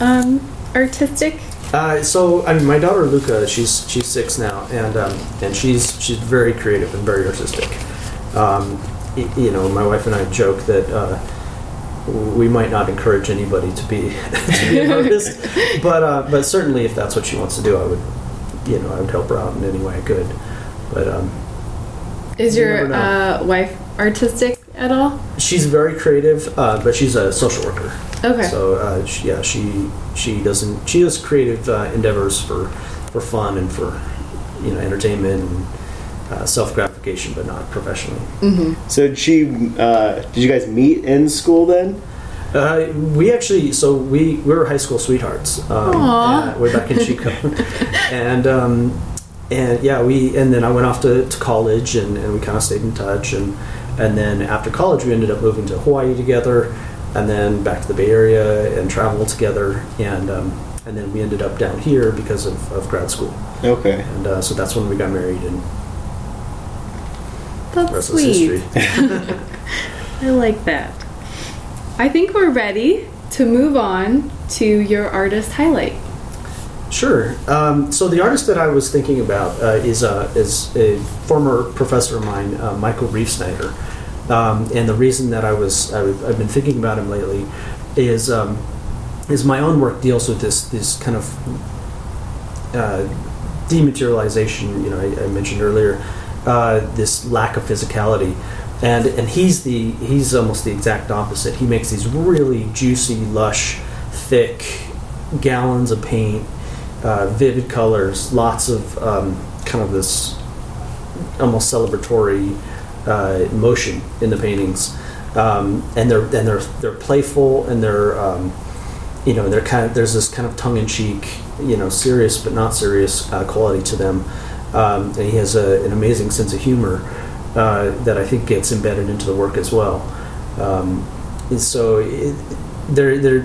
um, artistic?
Uh, so I mean, my daughter Luca, she's she's six now, and um, and she's she's very creative and very artistic. Um, y- you know, my wife and I joke that uh, we might not encourage anybody to be <laughs> to be an artist, <laughs> but uh, but certainly if that's what she wants to do, I would you know I would help her out in any way I could. But um,
Is
You
your
never know.
uh, wife artistic at all?
she's very creative, uh, but she's a social worker.
Okay.
So uh, she, yeah, she she doesn't she does creative uh, endeavors for for fun and for you know entertainment and uh, self gratification, but not professionally.
mm-hmm.
So did she? Uh, did you guys meet in school then?
Uh, we actually so we we were high school sweethearts um,
Aw.
uh, way back in Chico, <laughs> and um, and yeah we and then I went off to, to college and, and we kind of stayed in touch and and then after college we ended up moving to Hawaii together and then back to the Bay Area and traveled together and um, and then we ended up down here because of, of grad school
Okay.
and uh, so that's when we got married and
That's
rest is
sweet.
history. <laughs> <laughs>
I like that. I think we're ready to move on to your artist highlight.
Sure. Um, so the artist that I was thinking about uh, is uh, is a former professor of mine, uh, Michael Reafsnyder. Um, and the reason that I was I, have been thinking about him lately is um, is my own work deals with this this kind of uh, dematerialization. You know, I, I mentioned earlier uh, this lack of physicality. And, and he's the he's almost the exact opposite. He makes these really juicy, lush, thick gallons of paint, uh, vivid colors, lots of um, kind of this almost celebratory uh, motion in the paintings, um, and they're and they're they're playful and they're um, you know they're kind of there's this kind of tongue in cheek, you know, serious but not serious uh, quality to them, um, and he has a, an amazing sense of humor uh, that I think gets embedded into the work as well. Um, and so it, they're they're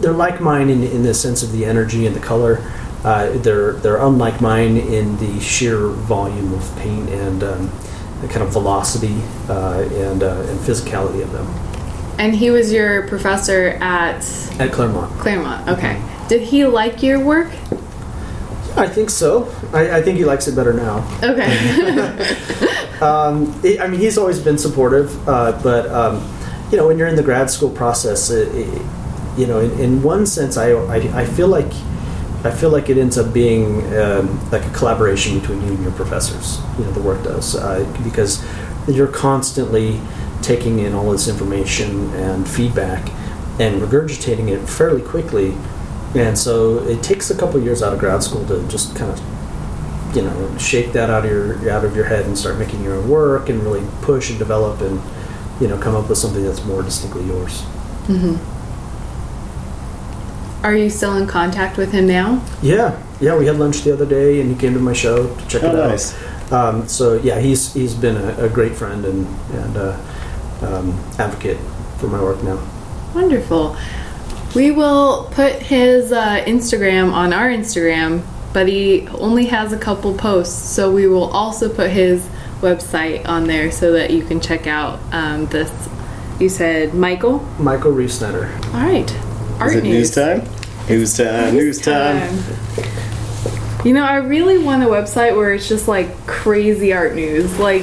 they're like mine in, in the sense of the energy and the color. Uh, they're they're unlike mine in the sheer volume of paint and um, the kind of velocity uh, and uh, and physicality of them.
And he was your professor at
At Claremont,
Claremont. Okay. Did he like your work?
I think so. I, I think he likes it better now.
Okay. <laughs>
Um, it, I mean, he's always been supportive, uh, but um, you know, when you're in the grad school process, it, it, you know, in, in one sense, I, I, I feel like I feel like it ends up being um, like a collaboration between you and your professors. You know, the work does uh, because you're constantly taking in all this information and feedback and regurgitating it fairly quickly, and so it takes a couple years out of grad school to just kind of you know shake that out of your out of your head and start making your own work and really push and develop and you know come up with something that's more distinctly yours.
hmm Are you still in contact with him now?
Yeah, yeah. We had lunch the other day, and he came to my show to check
Oh,
it out.
nice.
Um, so yeah, he's he's been a, a great friend and and uh, um, advocate for my work now.
Wonderful. We will put his uh, Instagram on our Instagram, but he only has a couple posts, so we will also put his website on there so that you can check out um, this. You said Michael.
Michael Reafsnyder.
All right. Art
Is it news time? News time. News time.
You know, I really want a website where it's just like crazy art news. Like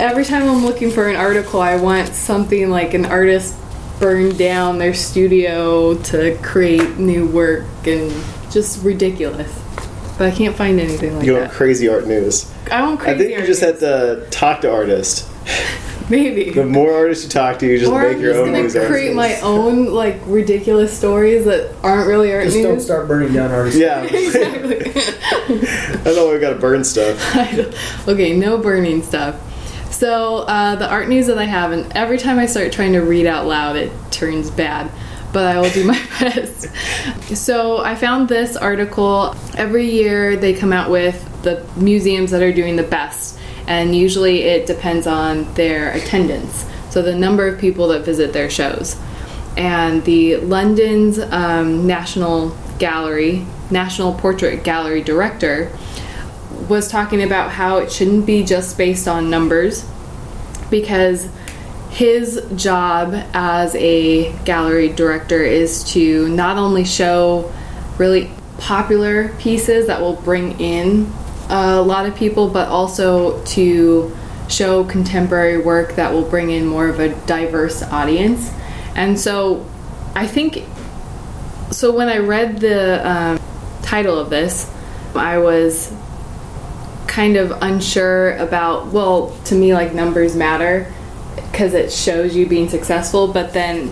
every time I'm looking for an article, I want something like an artist burned down their studio to create new work and just ridiculous. But I can't find anything like that.
You want
that.
crazy art news?
I want
I
crazy
think you just
news.
have to talk to artists. <laughs> <laughs>
maybe.
The more artists you talk to, you just
or
make
I'm
your
just
own
gonna create
articles.
my own like ridiculous stories that aren't really art
Just
news.
don't start burning down artists.
Yeah. <laughs>
exactly. <laughs>
I know we gotta burn stuff.
Okay, no burning stuff. So uh, the art news that I have, and every time I start trying to read out loud, it turns bad. But I will do my best. So I found this article. Every year they come out with the museums that are doing the best, and usually it depends on their attendance. So the number of people that visit their shows. And the London's um, National Gallery, National Portrait Gallery director, was talking about how it shouldn't be just based on numbers because his job as a gallery director is to not only show really popular pieces that will bring in a lot of people, but also to show contemporary work that will bring in more of a diverse audience. And so I think, so when I read the um, title of this, I was kind of unsure about well to me like numbers matter because it shows you being successful but then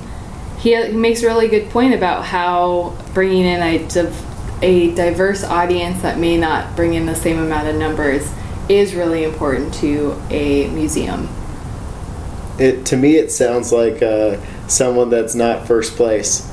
he, makes a really good point about how bringing in a, div- a diverse audience that may not bring in the same amount of numbers is really important to a museum
It to me, it sounds like uh, someone that's not first place.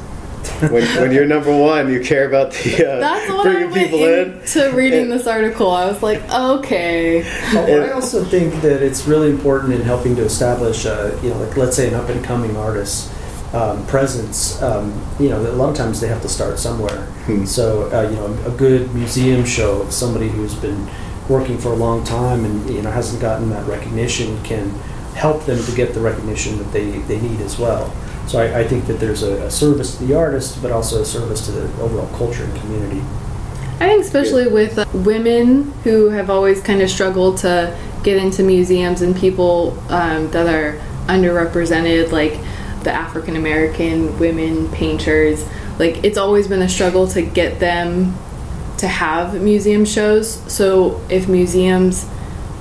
When, when you're <laughs> number one, you care about the uh,
that's what I
bringing
went
people in.
into reading this article I was like okay
Well, I also think that it's really important in helping to establish, uh, you know, like let's say an up and coming artist um, presence. Um, you know, a lot of times they have to start somewhere.
Hmm.
So, uh, you know, a good museum show of somebody who's been working for a long time and you know hasn't gotten that recognition can help them to get the recognition that they, they need as well. So I, I think that there's a, a service to the artist, but also a service to the overall culture and community.
I think especially with uh, women who have always kind of struggled to get into museums and people um, that are underrepresented, like the African American women painters. Like it's always been a struggle to get them to have museum shows. So if museums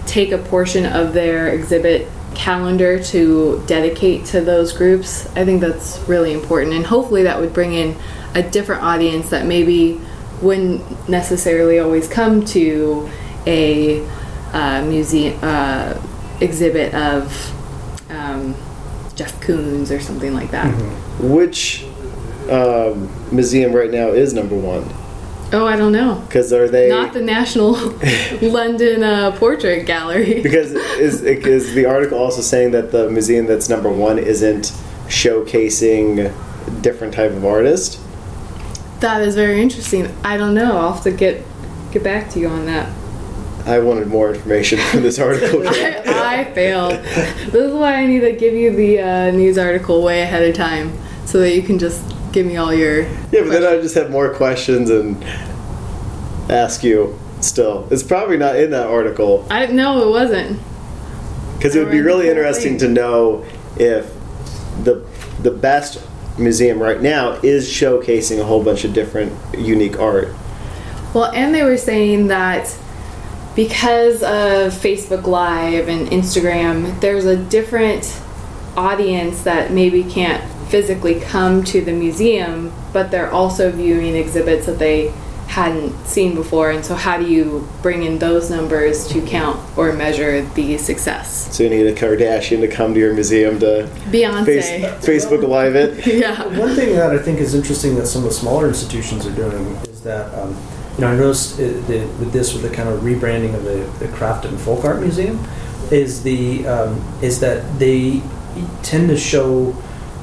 take a portion of their exhibit calendar to dedicate to those groups, I think that's really important. And hopefully that would bring in a different audience that maybe wouldn't necessarily always come to a uh, museum uh, exhibit of um, Jeff Koons or something like that.
Which um, museum right now is number one?
Oh, I don't know.
Because are they?
Not the National <laughs> London uh, Portrait Gallery. <laughs>
because is is the article also saying that the museum that's number one isn't showcasing different type of artist?
that is very interesting. I don't know. I'll have to get get back to you on that.
I wanted more information <laughs> from this article. <laughs>
I, I failed. This is why I need to give you the uh, news article way ahead of time so that you can just give me all your.
yeah, but then I just have more questions and ask you. Still, it's probably not in that article
I no, it wasn't.
because it would be
I read the
really interesting
thing.
to know if the the best museum right now is showcasing a whole bunch of different unique art.
Well, and they were saying that because of Facebook Live and Instagram, there's a different audience that maybe can't physically come to the museum, but they're also viewing exhibits that they hadn't seen before. And so, how do you bring in those numbers to count or measure the success?
So you need a Kardashian to come to your museum to
Beyonce.
face, Facebook Live it. <laughs>
yeah.
One thing that I think is interesting that some of the smaller institutions are doing is that, um, you know, I noticed uh, the, with this, with the kind of rebranding of the, the Craft and Folk Art Museum, is the um, is that they tend to show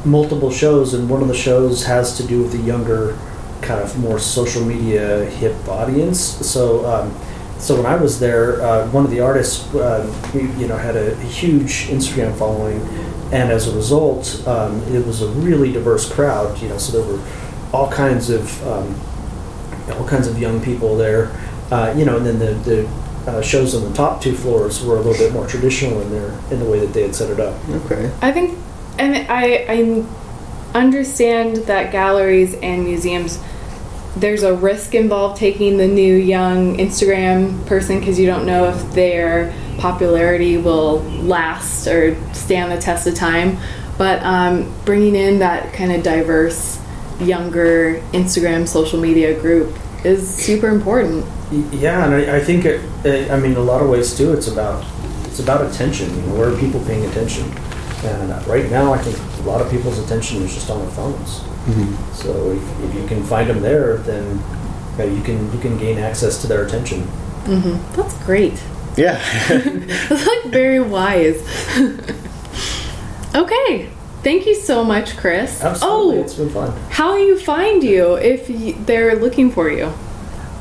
multiple shows, and one of the shows has to do with the younger, kind of more social media hip audience. So. Um, so when I was there, uh, one of the artists, um, you, know, had a, huge Instagram following, and as a result, um, it was a really diverse crowd. You know, so there were all kinds of um, all kinds of young people there. Uh, you know, and then the, the uh, shows on the top two floors were a little bit more traditional in their in the way that they had set it up.
Okay.
I think, and I, I understand that galleries and museums, there's a risk involved taking the new young Instagram person because you don't know if their popularity will last or stand the test of time. But um, bringing in that kind of diverse, younger Instagram social media group is super important.
Yeah, and I, I think it, uh, I mean, a lot of ways too, it's about it's it's about attention. You know, where are people paying attention? And uh, right now, I think a lot of people's attention is just on their phones. So if, if you can find them there, then uh, you can you can gain access to their attention.
That's great.
Yeah. <laughs> <laughs>
That's like very wise. <laughs> okay. Thank you so much, Chris.
Absolutely,
Oh,
it's been fun.
how do you find you if y they're looking for you?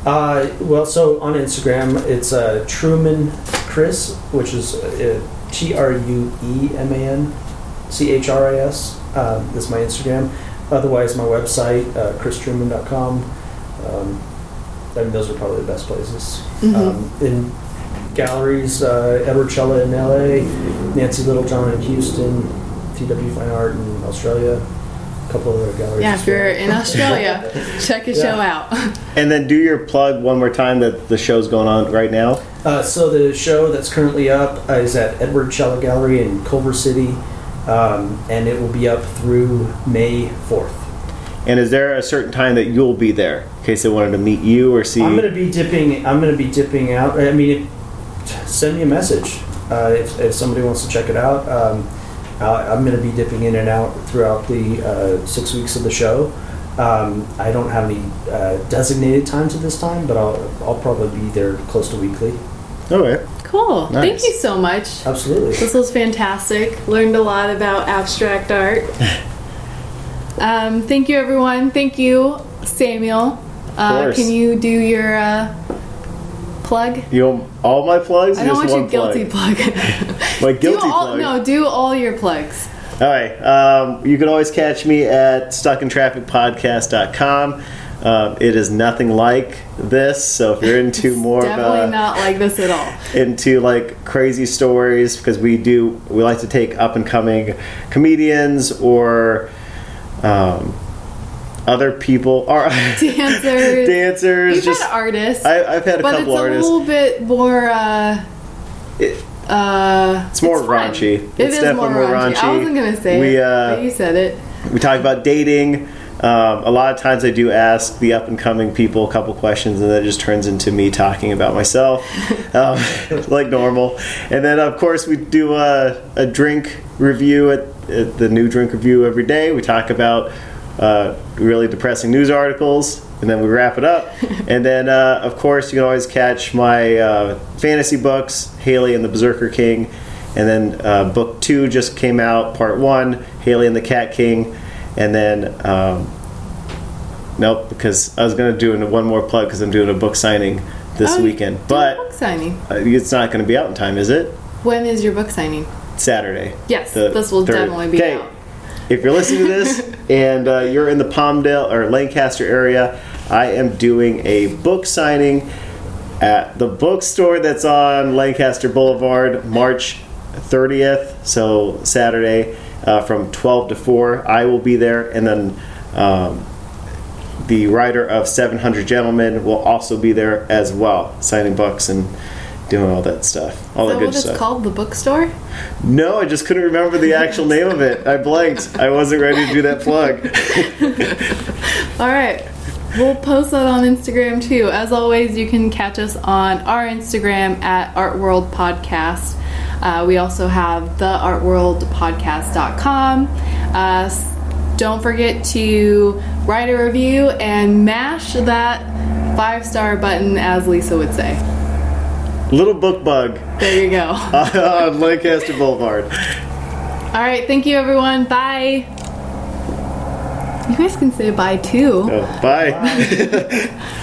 Uh, well, so on Instagram, it's uh, Trueman Chris, which is uh, T R U E M A N C H R I S. Um, is my Instagram. Otherwise, my website, uh, christrueman.com. Um, I mean, those are probably the best places. Um, in galleries, uh, Edward Cella in LA, Nancy Littlejohn in Houston, TW Fine Art in Australia, a couple other galleries.
Yeah,
as
if you're in Australia, <laughs> check his
Yeah.
show out. <laughs>
and then do your plug one more time that the show's going on right now.
Uh, so the show that's currently up uh, is at Edward Cella Gallery in Culver City, um, and it will be up through May fourth.
And is there a certain time that you'll be there in case they wanted to meet you or see?
I'm going to be dipping. I'm going to be dipping out. I mean, send me a message uh, if, if somebody wants to check it out. Um, uh, I'm going to be dipping in and out throughout the uh, six weeks of the show. Um, I don't have any uh, designated times at this time, but I'll I'll probably be there close to weekly.
All right.
Cool. Thank you so much.
Absolutely.
This was fantastic. Learned a lot about abstract art. <laughs> um, thank you, everyone. Thank you, Samuel. Uh,
course.
can you do your uh, plug?
You want all my plugs?
I don't
just
want you
one
guilty
plug? <laughs> My guilty
do all,
plug.
No, do all your plugs.
All right. Um, you can always catch me at stuckintrafficpodcast.com. Um, it is nothing like this, so if you're into <laughs> more of
Definitely
a,
not like this at all.
into like crazy stories because we do we like to take up and coming comedians or um, other people are <laughs>
Dancers.
dancers
You've
just
artists,
I, I've had a
but it's a
artists
little bit more. Uh,
It-
uh,
it's more
fun.
raunchy
It
it's
is
definitely more raunchy,
I wasn't gonna say
we
it,
uh
but you said it.
we talk about dating um, a lot of times I do ask the up and coming people a couple questions, and that just turns into me talking about myself, <laughs> um, <laughs> like normal. And then, of course, we do a, a drink review at, at the new drink review every day. We talk about uh, really depressing news articles, and then we wrap it up. <laughs> and then, uh, of course, you can always catch my uh, fantasy books, Haley and the Berserker King. And then uh, book two just came out, part one, Haley and the Cat King. And then, um, nope, because I was going to do one more plug because I'm doing a book signing this
Oh,
weekend. But
book signing.
uh, it's not going to be out in time, is it?
When is your book signing?
Saturday.
Yes, this will
third.
definitely be
Okay,
out.
If you're listening to this <laughs> and uh, you're in the Palmdale or Lancaster area, I am doing a book signing at the bookstore that's on Lancaster Boulevard, March 30th, so Saturday, uh, from 12 to 4. I will be there, and then um, the writer of 700 Gentlemen will also be there as well, signing books and doing all that stuff, all
Is
that
that
good
what it's
stuff.
called? The bookstore?
No, I just couldn't remember the actual name of it. I blanked. I wasn't ready to do that plug. <laughs>
All right. We'll post that on Instagram too. As always, you can catch us on our Instagram at Art World Podcast. Uh, we also have the artworldpodcast.com. Uh, don't forget to write a review and mash that five star button, as Lisa would say.
Little book bug
There you go. <laughs>
on Lancaster Boulevard.
All right. Thank you, everyone. Bye. You guys can say bye too.
Oh, bye. <laughs>